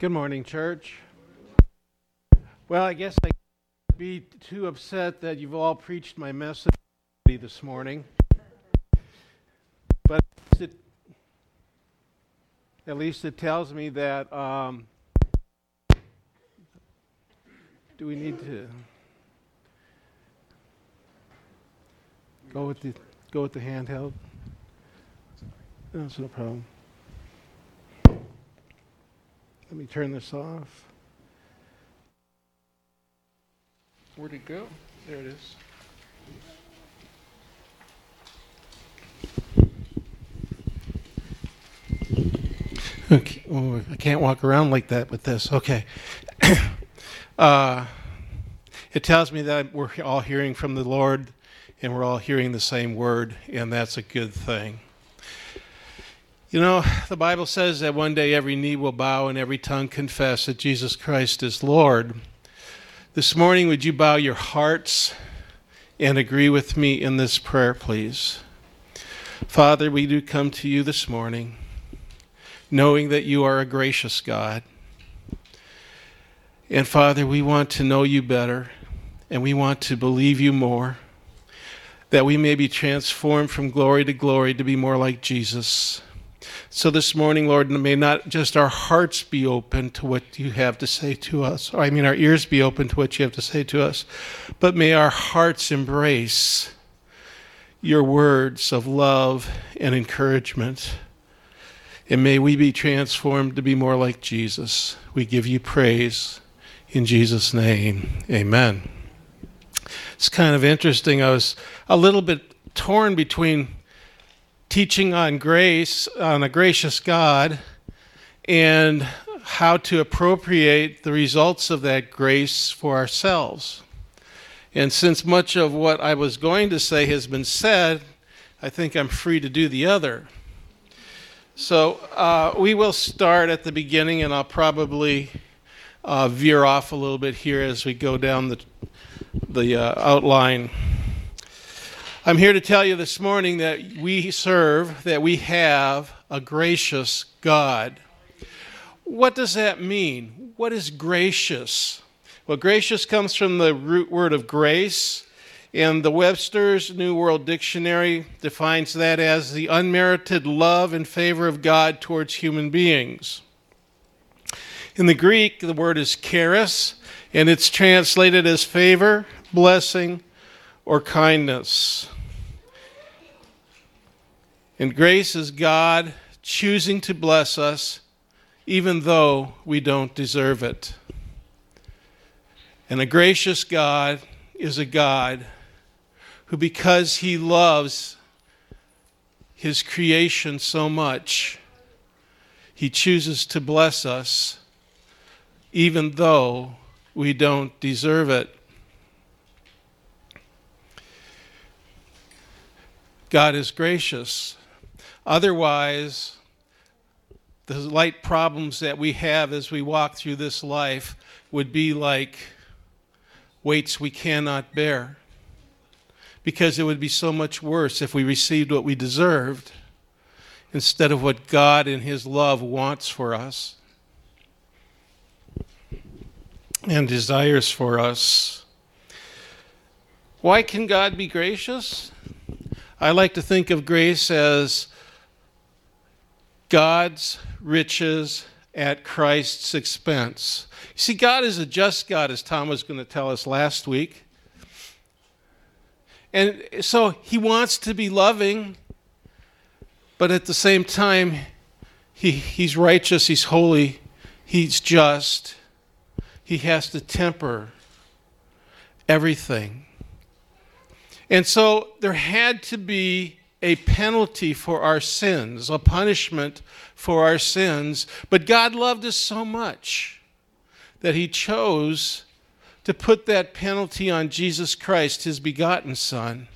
Good morning, church. Well, I guess I can't be too upset that you've all preached my message this morning. But it, at least it tells me that. Um, do we need to go with the go with the handheld? That's no problem. Let me turn this off. Where'd it go? There it is. Okay. Oh, I can't walk around like that with this. Okay. uh, it tells me that we're all hearing from the Lord and we're all hearing the same word, and that's a good thing. You know, the Bible says that one day every knee will bow and every tongue confess that Jesus Christ is Lord. This morning, would you bow your hearts and agree with me in this prayer, please? Father, we do come to you this morning knowing that you are a gracious God. And Father, we want to know you better and we want to believe you more, that we may be transformed from glory to glory to be more like Jesus. So this morning, Lord, may not just our hearts be open to what you have to say to us, I mean, our ears be open to what you have to say to us, but may our hearts embrace your words of love and encouragement. And may we be transformed to be more like Jesus. We give you praise in Jesus' name. Amen. It's kind of interesting. I was a little bit torn between teaching on grace, on a gracious God, and how to appropriate the results of that grace for ourselves. And since much of what I was going to say has been said, I think I'm free to do the other. So uh, we will start at the beginning, and I'll probably uh, veer off a little bit here as we go down the, the uh, outline. I'm here to tell you this morning that we serve, that we have a gracious God. What does that mean? What is gracious? Well, gracious comes from the root word of grace, and the Webster's New World Dictionary defines that as the unmerited love and favor of God towards human beings. In the Greek, the word is charis, and it's translated as favor, blessing, or kindness. And grace is God choosing to bless us even though we don't deserve it. And a gracious God is a God who, because he loves his creation so much, he chooses to bless us even though we don't deserve it. God is gracious. Otherwise, the light problems that we have as we walk through this life would be like weights we cannot bear because it would be so much worse if we received what we deserved instead of what God in His love wants for us and desires for us. Why can God be gracious? I like to think of grace as God's riches at Christ's expense. You see, God is a just God, as Tom was going to tell us last week. And so he wants to be loving, but at the same time, he, he's righteous, he's holy, he's just. He has to temper everything. And so there had to be a penalty for our sins, a punishment for our sins. But God loved us so much that he chose to put that penalty on Jesus Christ, his begotten Son,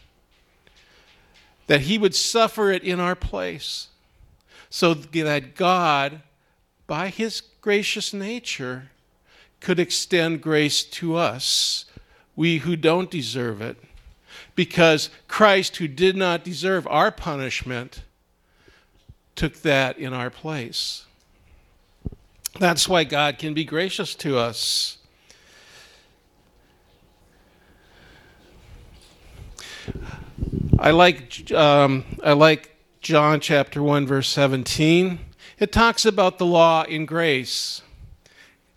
that he would suffer it in our place, so that God, by his gracious nature, could extend grace to us, we who don't deserve it. Because Christ, who did not deserve our punishment, took that in our place. That's why God can be gracious to us. I like, um, I like John chapter 1, verse 17. It talks about the law in grace.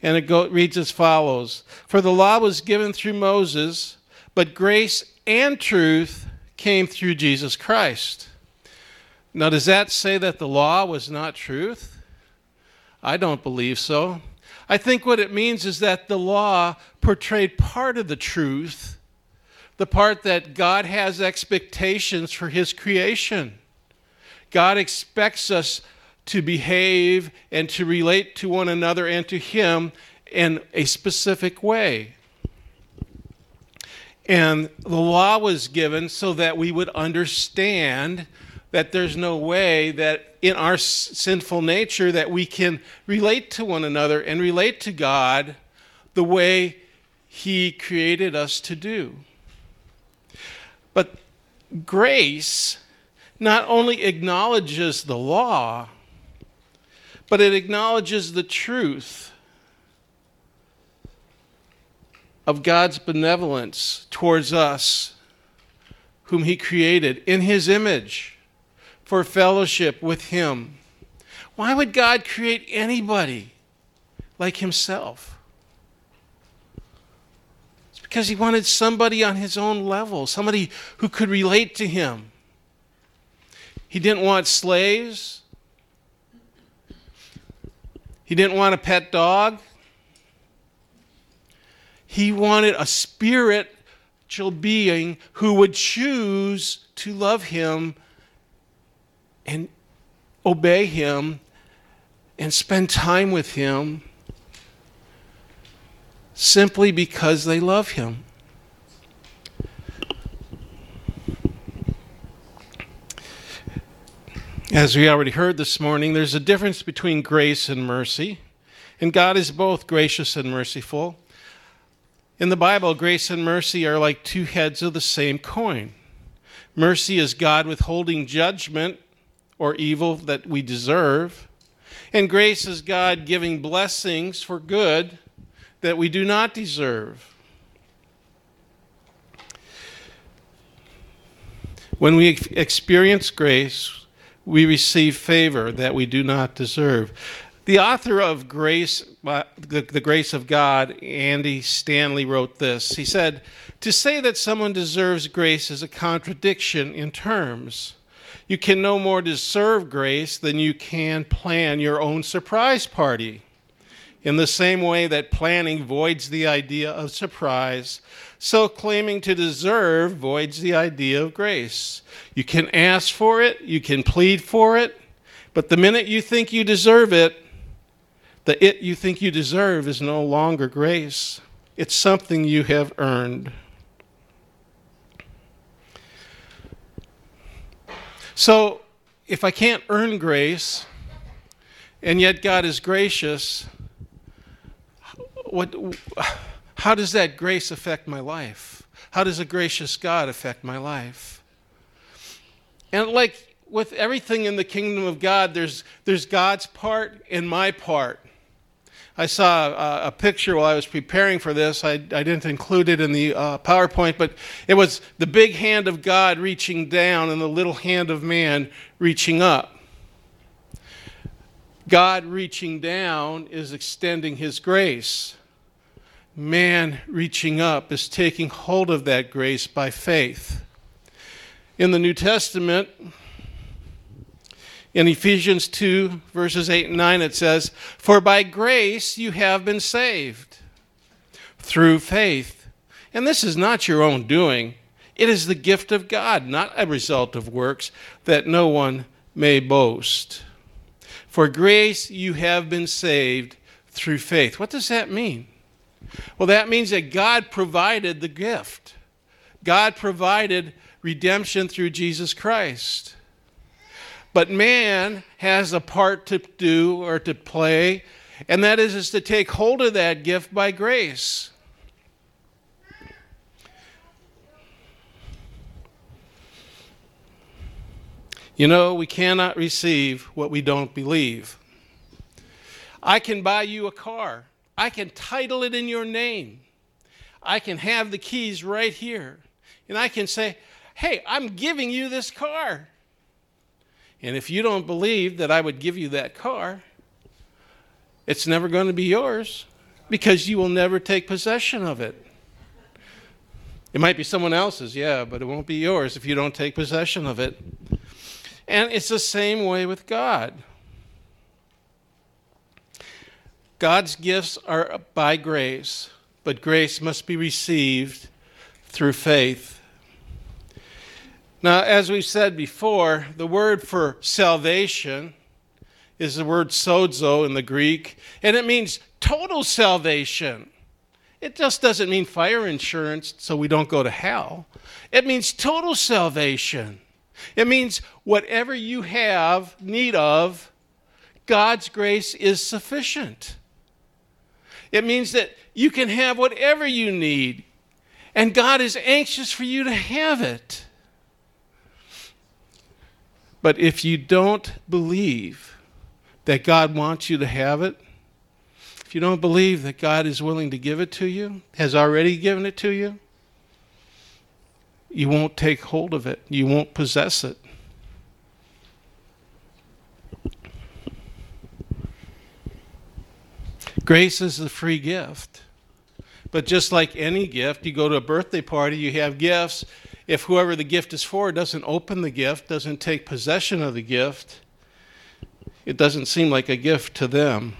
And it go, reads as follows For the law was given through Moses, but grace and truth came through Jesus Christ. Now, does that say that the law was not truth? I don't believe so. I think what it means is that the law portrayed part of the truth, the part that God has expectations for his creation. God expects us to behave and to relate to one another and to Him in a specific way. And the law was given so that we would understand that there's no way that in our sinful nature that we can relate to one another and relate to God the way he created us to do. But grace not only acknowledges the law, but it acknowledges the truth of God's benevolence towards us, whom He created in His image for fellowship with Him. Why would God create anybody like Himself? It's because He wanted somebody on His own level, somebody who could relate to Him. He didn't want slaves. He didn't want a pet dog. He wanted a spiritual being who would choose to love him and obey him and spend time with him simply because they love him. As we already heard this morning, there's a difference between grace and mercy, and God is both gracious and merciful. In the Bible, grace and mercy are like two heads of the same coin. Mercy is God withholding judgment or evil that we deserve, and grace is God giving blessings for good that we do not deserve. When we experience grace, we receive favor that we do not deserve. The author of Grace, uh, the, the Grace of God, Andy Stanley, wrote this. He said, To say that someone deserves grace is a contradiction in terms. You can no more deserve grace than you can plan your own surprise party. In the same way that planning voids the idea of surprise, so claiming to deserve voids the idea of grace. You can ask for it, you can plead for it, but the minute you think you deserve it, the it you think you deserve is no longer grace. It's something you have earned. So, if I can't earn grace, and yet God is gracious, what how does that grace affect my life? How does a gracious God affect my life? And like with everything in the kingdom of God, there's, there's God's part and my part. I saw a, a picture while I was preparing for this. I, I didn't include it in the uh, PowerPoint, but it was the big hand of God reaching down and the little hand of man reaching up. God reaching down is extending his grace man reaching up is taking hold of that grace by faith. In the New Testament, in Ephesians 2, verses 8 and 9, it says, For by grace you have been saved through faith. And this is not your own doing, it is the gift of God, not a result of works, that no one may boast. For grace you have been saved through faith. What does that mean? Well, that means that God provided the gift. God provided redemption through Jesus Christ. But man has a part to do or to play, and that is, is to take hold of that gift by grace. You know, we cannot receive what we don't believe. I can buy you a car. I can title it in your name. I can have the keys right here. And I can say, hey, I'm giving you this car. And if you don't believe that I would give you that car, it's never going to be yours because you will never take possession of it. It might be someone else's, yeah, but it won't be yours if you don't take possession of it. And it's the same way with God. God's gifts are by grace, but grace must be received through faith. Now, as we've said before, the word for salvation is the word sozo in the Greek, and it means total salvation. It just doesn't mean fire insurance so we don't go to hell. It means total salvation. It means whatever you have need of, God's grace is sufficient. It means that you can have whatever you need, and God is anxious for you to have it. But if you don't believe that God wants you to have it, if you don't believe that God is willing to give it to you, has already given it to you, you won't take hold of it. You won't possess it. Grace is a free gift. But just like any gift, you go to a birthday party, you have gifts. If whoever the gift is for doesn't open the gift, doesn't take possession of the gift, it doesn't seem like a gift to them.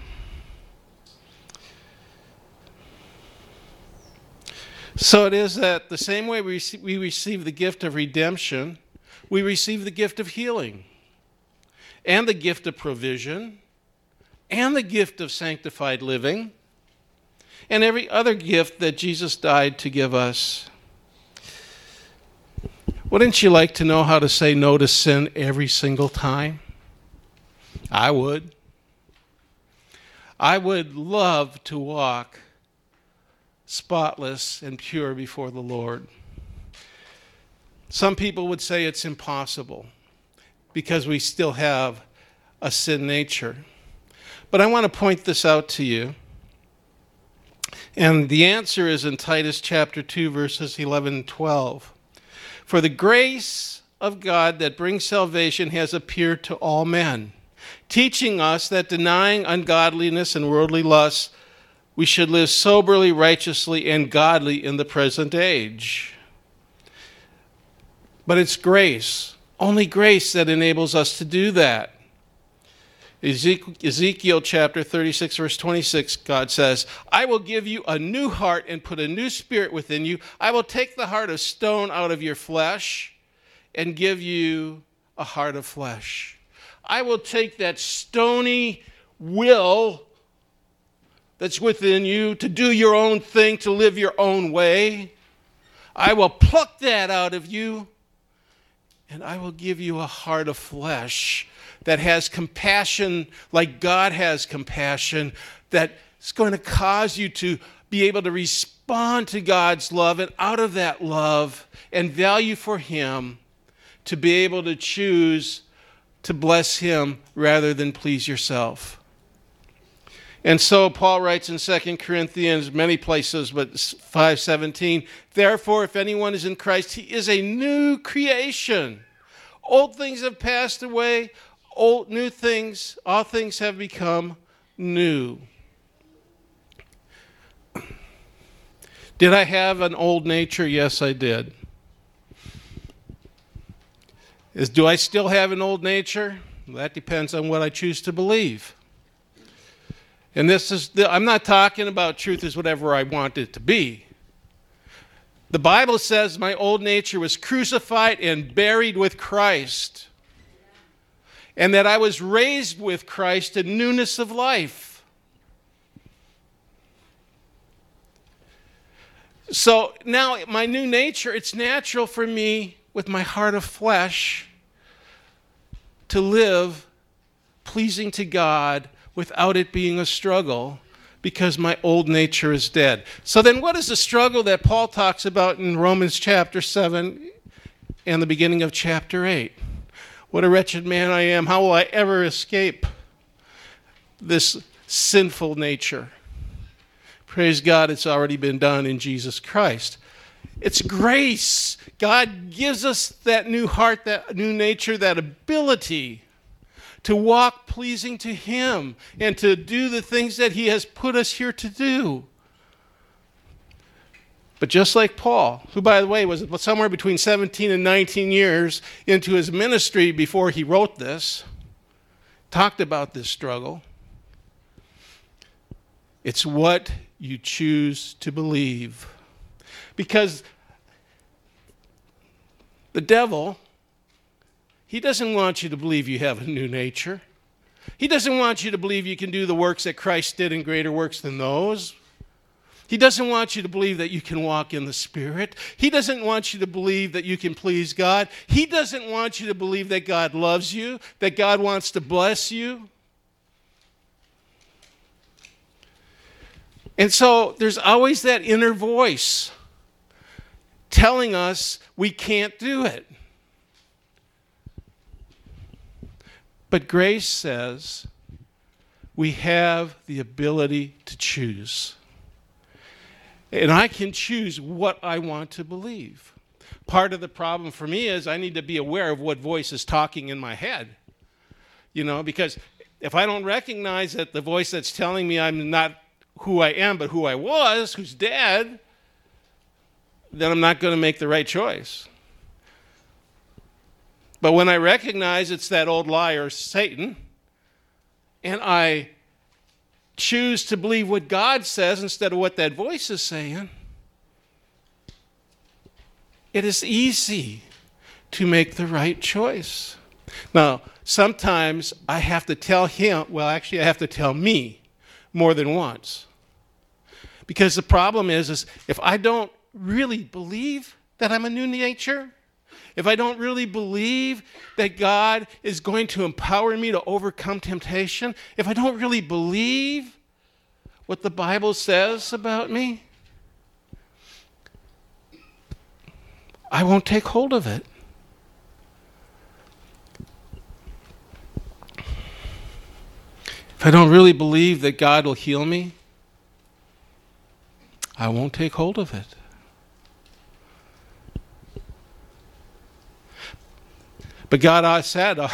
So it is that the same way we receive, we receive the gift of redemption, we receive the gift of healing, and the gift of provision, and the gift of sanctified living, and every other gift that Jesus died to give us. Wouldn't you like to know how to say no to sin every single time? I would. I would love to walk spotless and pure before the Lord. Some people would say it's impossible because we still have a sin nature. But I want to point this out to you. And the answer is in Titus chapter 2, verses 11 and 12. For the grace of God that brings salvation has appeared to all men, teaching us that denying ungodliness and worldly lusts, we should live soberly, righteously, and godly in the present age. But it's grace, only grace that enables us to do that. Ezekiel chapter 36, verse 26, God says, I will give you a new heart and put a new spirit within you. I will take the heart of stone out of your flesh and give you a heart of flesh. I will take that stony will that's within you to do your own thing, to live your own way. I will pluck that out of you and I will give you a heart of flesh that has compassion like God has compassion, that's going to cause you to be able to respond to God's love, and out of that love and value for Him, to be able to choose to bless Him rather than please yourself. And so Paul writes in 2 Corinthians, many places, but 5:17, therefore if anyone is in Christ, he is a new creation. Old things have passed away, old new things, all things have become new. Did I have an old nature? Yes, I did. Is, do I still have an old nature? that depends on what I choose to believe. And this is, the, I'm not talking about truth is whatever I want it to be. The Bible says my old nature was crucified and buried with Christ and that I was raised with Christ in newness of life. So now, my new nature, it's natural for me with my heart of flesh to live pleasing to God without it being a struggle because my old nature is dead. So then, what is the struggle that Paul talks about in Romans chapter 7 and the beginning of chapter 8? What a wretched man I am. How will I ever escape this sinful nature. Praise God, it's already been done in Jesus Christ. It's grace. God gives us that new heart, that new nature, that ability to walk pleasing to Him and to do the things that He has put us here to do. But just like Paul, who, by the way, was somewhere between 17 and 19 years into his ministry before he wrote this, talked about this struggle. It's what you choose to believe. Because the devil, he doesn't want you to believe you have a new nature. He doesn't want you to believe you can do the works that Christ did and greater works than those. He doesn't want you to believe that you can walk in the Spirit. He doesn't want you to believe that you can please God. He doesn't want you to believe that God loves you, that God wants to bless you. And so there's always that inner voice telling us we can't do it. But grace says we have the ability to choose. And I can choose what I want to believe. Part of the problem for me is I need to be aware of what voice is talking in my head. You know, because if I don't recognize that the voice that's telling me I'm not who I am, but who I was, who's dead, then I'm not going to make the right choice. But when I recognize it's that old liar, Satan, and I choose to believe what God says instead of what that voice is saying, it is easy to make the right choice. Now, sometimes I have to tell him, well, actually, I have to tell me more than once. Because the problem is, is if I don't really believe that I'm a new nature, if I don't really believe that God is going to empower me to overcome temptation, if I don't really believe what the Bible says about me, I won't take hold of it. If I don't really believe that God will heal me, I won't take hold of it. But God said, uh,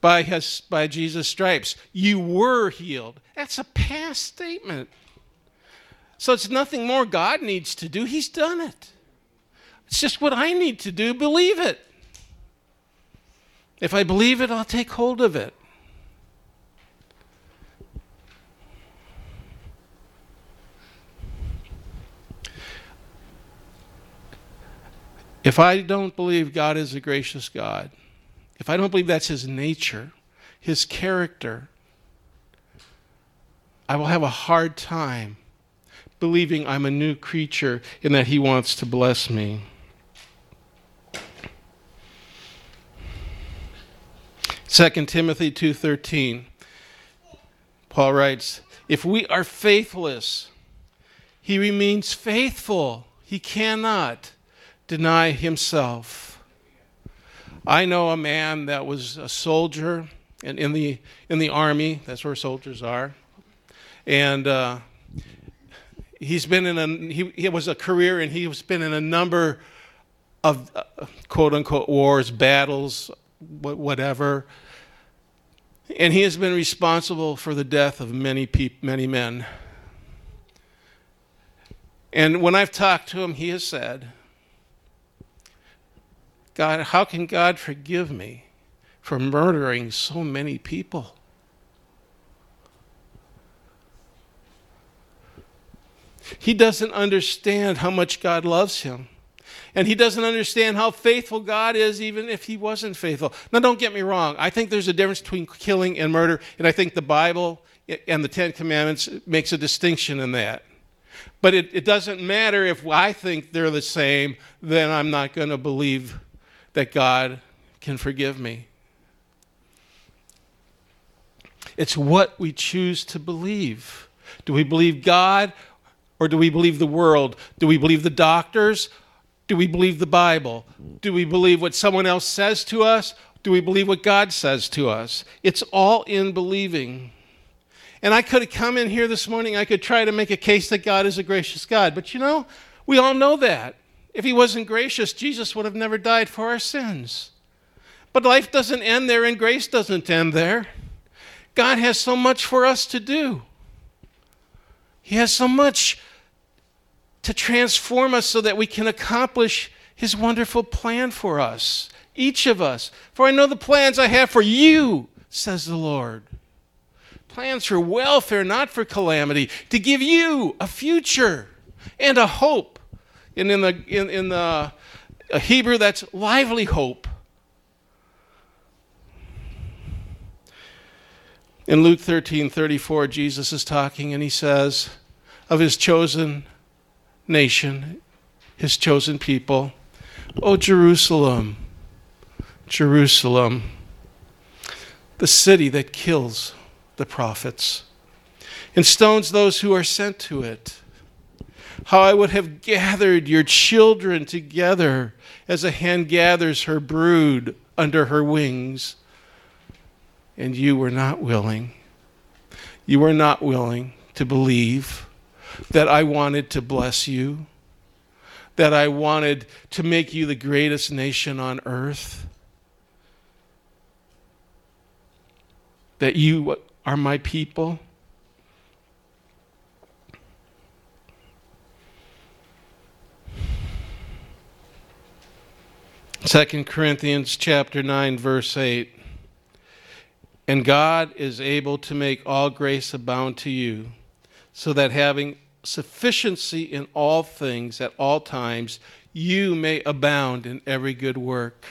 by, his, by Jesus' stripes, you were healed. That's a past statement. So it's nothing more God needs to do. He's done it. It's just what I need to do believe it. If I believe it, I'll take hold of it. If I don't believe God is a gracious God, if I don't believe that's his nature, his character, I will have a hard time believing I'm a new creature and that he wants to bless me. Second Timothy 2:13 Paul writes, "If we are faithless, he remains faithful. He cannot deny himself. I know a man that was a soldier and in the in the army. That's where soldiers are, and uh, he's been in a he, he was a career and he's been in a number of uh, quote unquote wars, battles, whatever. And he has been responsible for the death of many people, many men. And when I've talked to him, he has said, God, how can God forgive me for murdering so many people? He doesn't understand how much God loves him. And he doesn't understand how faithful God is, even if he wasn't faithful. Now, don't get me wrong. I think there's a difference between killing and murder, and I think the Bible and the Ten Commandments makes a distinction in that. But it, it doesn't matter if I think they're the same, then I'm not going to believe that God can forgive me. It's what we choose to believe. Do we believe God or do we believe the world? Do we believe the doctors? Do we believe the Bible? Do we believe what someone else says to us? Do we believe what God says to us? It's all in believing. And I could have come in here this morning, I could try to make a case that God is a gracious God. But you know, we all know that. If he wasn't gracious, Jesus would have never died for our sins. But life doesn't end there, and grace doesn't end there. God has so much for us to do. He has so much to transform us so that we can accomplish His wonderful plan for us, each of us. For I know the plans I have for you, says the Lord. Plans for welfare, not for calamity, to give you a future and a hope. And in the, in, in the Hebrew, that's lively hope. In Luke 13 34, Jesus is talking and he says of his chosen nation, his chosen people, O Jerusalem, Jerusalem, the city that kills the prophets and stones those who are sent to it. How I would have gathered your children together as a hen gathers her brood under her wings and you were not willing. You were not willing to believe that I wanted to bless you, that I wanted to make you the greatest nation on earth, that you are my people. Second Corinthians chapter 9 verse 8 and God is able to make all grace abound to you, so that having sufficiency in all things at all times, you may abound in every good work.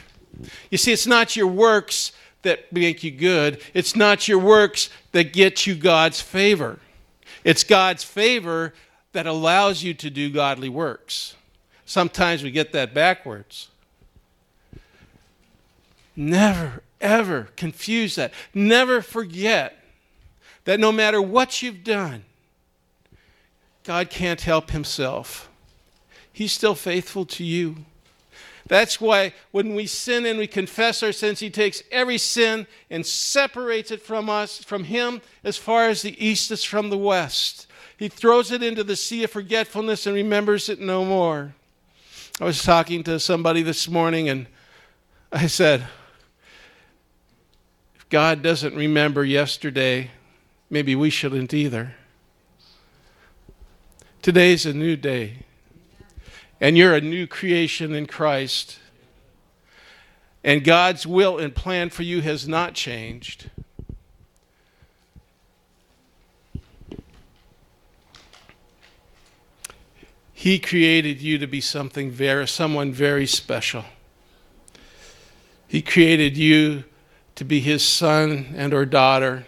You see, it's not your works that make you good, it's not your works that get you God's favor. It's God's favor that allows you to do godly works. Sometimes we get that backwards. Never, ever confuse that. Never forget that no matter what you've done, God can't help himself. He's still faithful to you. That's why when we sin and we confess our sins, He takes every sin and separates it from us, from Him, as far as the east is from the west. He throws it into the sea of forgetfulness and remembers it no more. I was talking to somebody this morning and I said, God doesn't remember yesterday, maybe we shouldn't either. Today's a new day, and you're a new creation in Christ. And God's will and plan for you has not changed. He created you to be something very, someone very special. He created you to be his son and or daughter,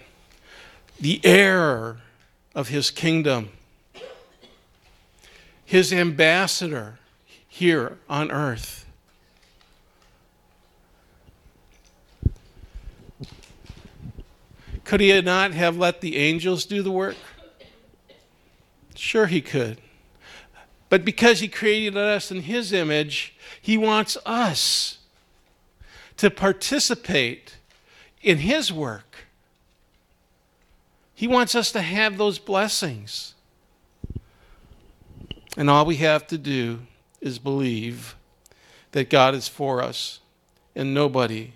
the heir of his kingdom, his ambassador here on earth. Could he not have let the angels do the work? Sure, he could. But because he created us in his image, he wants us to participate in His work. He wants us to have those blessings. And all we have to do is believe that God is for us and nobody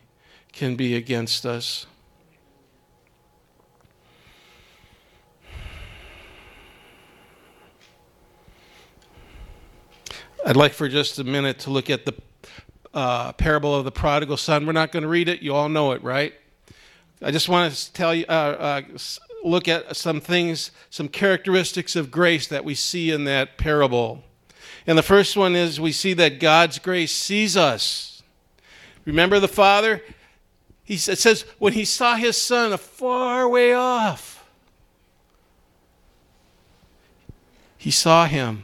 can be against us. I'd like for just a minute to look at the uh, parable of the prodigal son. We're not going to read it. You all know it, right? I just want to tell you, uh, uh, look at some things, some characteristics of grace that we see in that parable. And the first one is we see that God's grace sees us. Remember the father? He says, when he saw his son a far way off, he saw him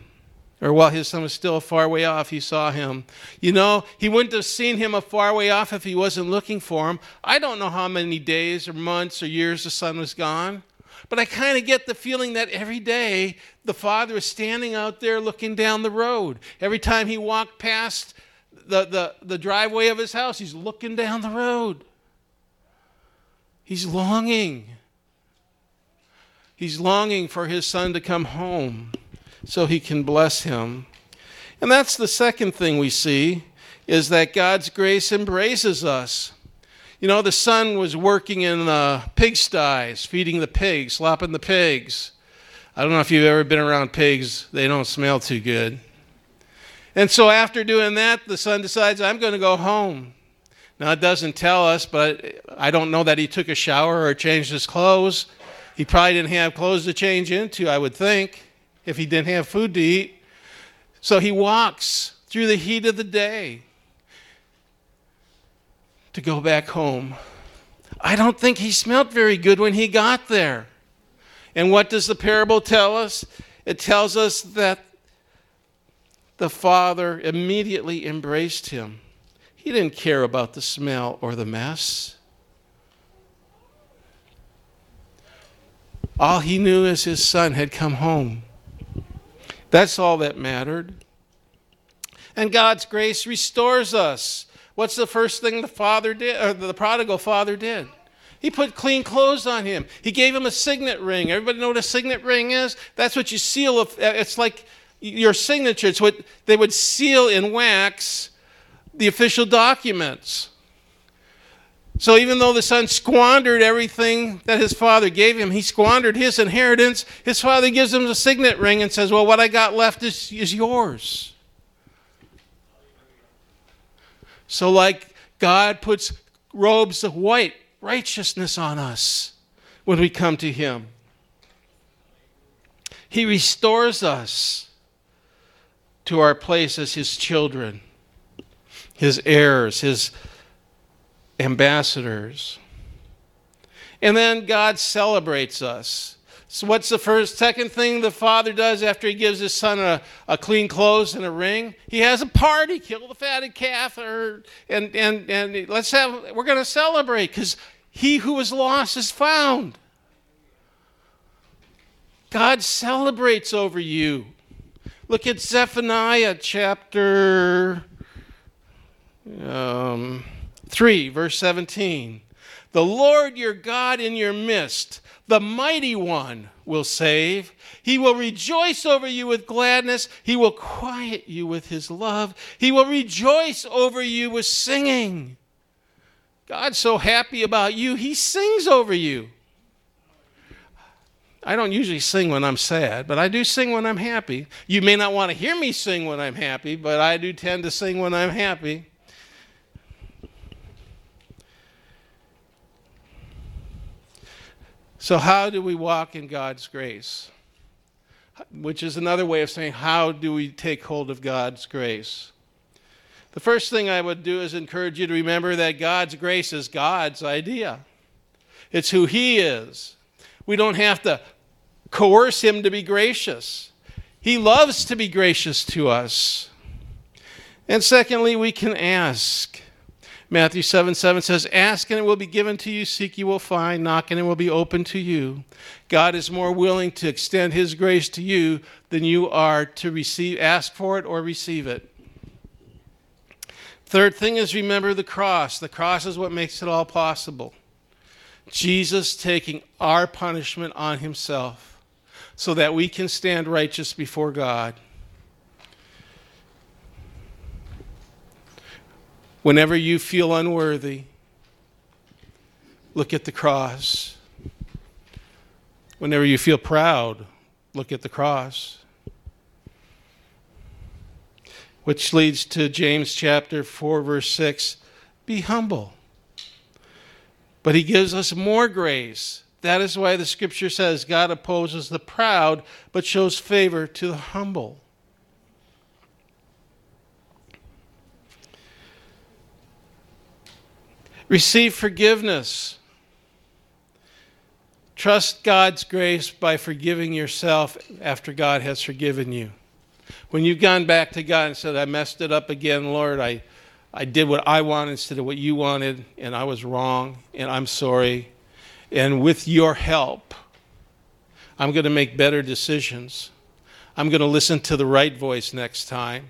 or while his son was still far way off, he saw him. You know, he wouldn't have seen him a far way off if he wasn't looking for him. I don't know how many days or months or years the son was gone, but I kind of get the feeling that every day the father is standing out there looking down the road. Every time he walked past the, the, the driveway of his house, he's looking down the road. He's longing. He's longing for his son to come home so he can bless him. And that's the second thing we see is that God's grace embraces us. You know, the son was working in the pigsties, feeding the pigs, slopping the pigs. I don't know if you've ever been around pigs, they don't smell too good. And so after doing that, the son decides, I'm going to go home. Now, it doesn't tell us, but I don't know that he took a shower or changed his clothes. He probably didn't have clothes to change into, I would think, if he didn't have food to eat. So he walks through the heat of the day to go back home. I don't think he smelt very good when he got there. And what does the parable tell us? It tells us that the father immediately embraced him. He didn't care about the smell or the mess. All he knew is his son had come home. That's all that mattered. And God's grace restores us. What's the first thing the father did, or the prodigal father did? He put clean clothes on him. He gave him a signet ring. Everybody know what a signet ring is? That's what you seal. Uh, it's like your signature. It's what they would seal in wax the official documents. So even though the son squandered everything that his father gave him, he squandered his inheritance. His father gives him a signet ring and says, Well, what I got left is, is yours. So, like God puts robes of white righteousness on us when we come to Him, He restores us to our place as His children, His heirs, His ambassadors. And then God celebrates us. So, what's the first, second thing the father does after he gives his son a, a clean clothes and a ring? He has a party, kill the fatted calf, or, and, and, and let's have, we're going to celebrate because he who was lost is found. God celebrates over you. Look at Zephaniah chapter um, 3, verse 17. The Lord your God in your midst, the mighty one, will save. He will rejoice over you with gladness. He will quiet you with his love. He will rejoice over you with singing. God's so happy about you, he sings over you. I don't usually sing when I'm sad, but I do sing when I'm happy. You may not want to hear me sing when I'm happy, but I do tend to sing when I'm happy. So, how do we walk in God's grace? Which is another way of saying, how do we take hold of God's grace? The first thing I would do is encourage you to remember that God's grace is God's idea, it's who He is. We don't have to coerce Him to be gracious, He loves to be gracious to us. And secondly, we can ask. Matthew 7 7 says, Ask and it will be given to you, seek you will find, knock and it will be open to you. God is more willing to extend his grace to you than you are to receive, ask for it or receive it. Third thing is remember the cross. The cross is what makes it all possible. Jesus taking our punishment on himself so that we can stand righteous before God. Whenever you feel unworthy, look at the cross. Whenever you feel proud, look at the cross. Which leads to James chapter 4, verse 6 be humble. But he gives us more grace. That is why the scripture says God opposes the proud, but shows favor to the humble. Receive forgiveness. Trust God's grace by forgiving yourself after God has forgiven you. When you've gone back to God and said, I messed it up again, Lord, I, I did what I wanted instead of what you wanted, and I was wrong, and I'm sorry. And with your help, I'm going to make better decisions. I'm going to listen to the right voice next time.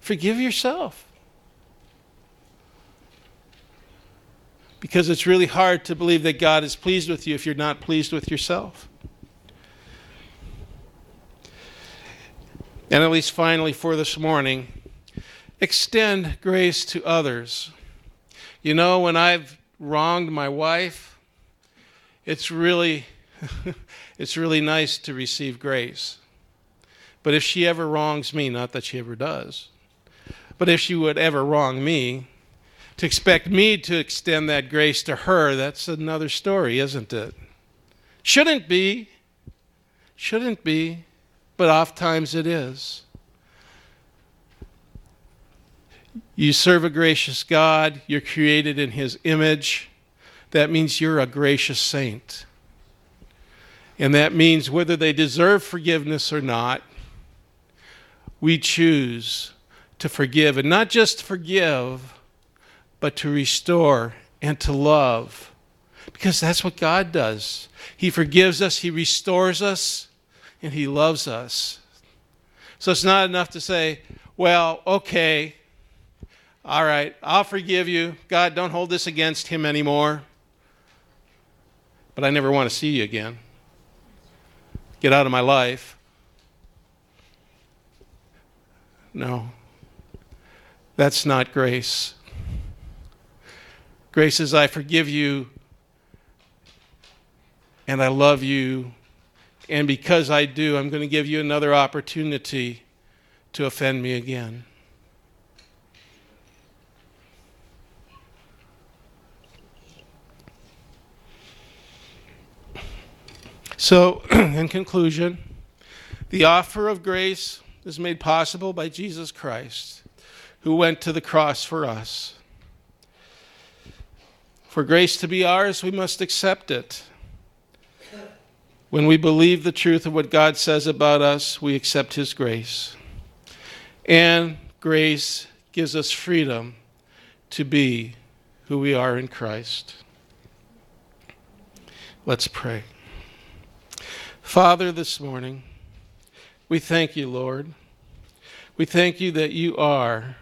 Forgive yourself. Because it's really hard to believe that God is pleased with you if you're not pleased with yourself. And at least finally for this morning, extend grace to others. You know, when I've wronged my wife, it's really it's really nice to receive grace. But if she ever wrongs me, not that she ever does, but if she would ever wrong me, to expect me to extend that grace to her, that's another story, isn't it? Shouldn't be. Shouldn't be, but oftentimes it is. You serve a gracious God, you're created in His image. That means you're a gracious saint. And that means whether they deserve forgiveness or not, we choose to forgive. And not just forgive, but to restore and to love. Because that's what God does. He forgives us, He restores us, and He loves us. So it's not enough to say, well, okay, all right, I'll forgive you. God, don't hold this against him anymore. But I never want to see you again. Get out of my life. No, that's not grace. Grace is, I forgive you and I love you. And because I do, I'm going to give you another opportunity to offend me again. So, in conclusion, the offer of grace is made possible by Jesus Christ, who went to the cross for us. For grace to be ours, we must accept it. When we believe the truth of what God says about us, we accept His grace. And grace gives us freedom to be who we are in Christ. Let's pray. Father, this morning, we thank you, Lord. We thank you that you are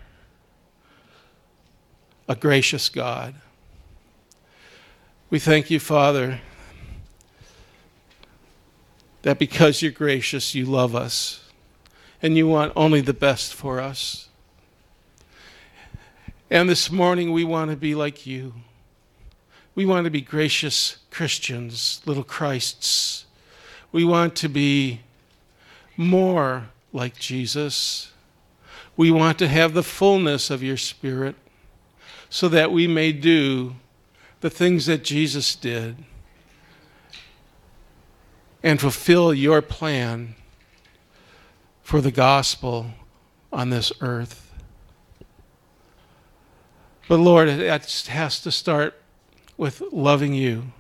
a gracious God. We thank you, Father, that because you're gracious, you love us and you want only the best for us. And this morning, we want to be like you. We want to be gracious Christians, little Christs we want to be more like Jesus. We want to have the fullness of your Spirit so that we may do the things that Jesus did and fulfill your plan for the gospel on this earth. But Lord, it has to start with loving you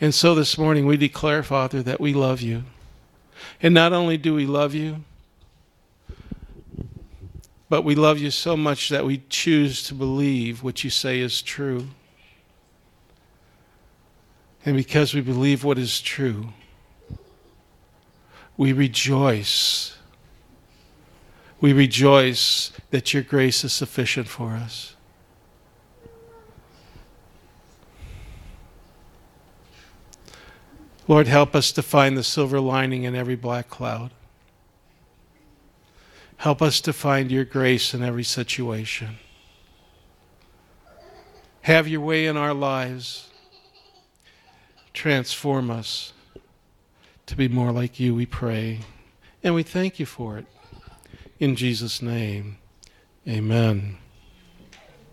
and so this morning we declare, Father, that we love you. And not only do we love you, but we love you so much that we choose to believe what you say is true. And because we believe what is true, we rejoice. We rejoice that your grace is sufficient for us. Lord, help us to find the silver lining in every black cloud. Help us to find your grace in every situation. Have your way in our lives. Transform us to be more like you, we pray. And we thank you for it. In Jesus' name, amen.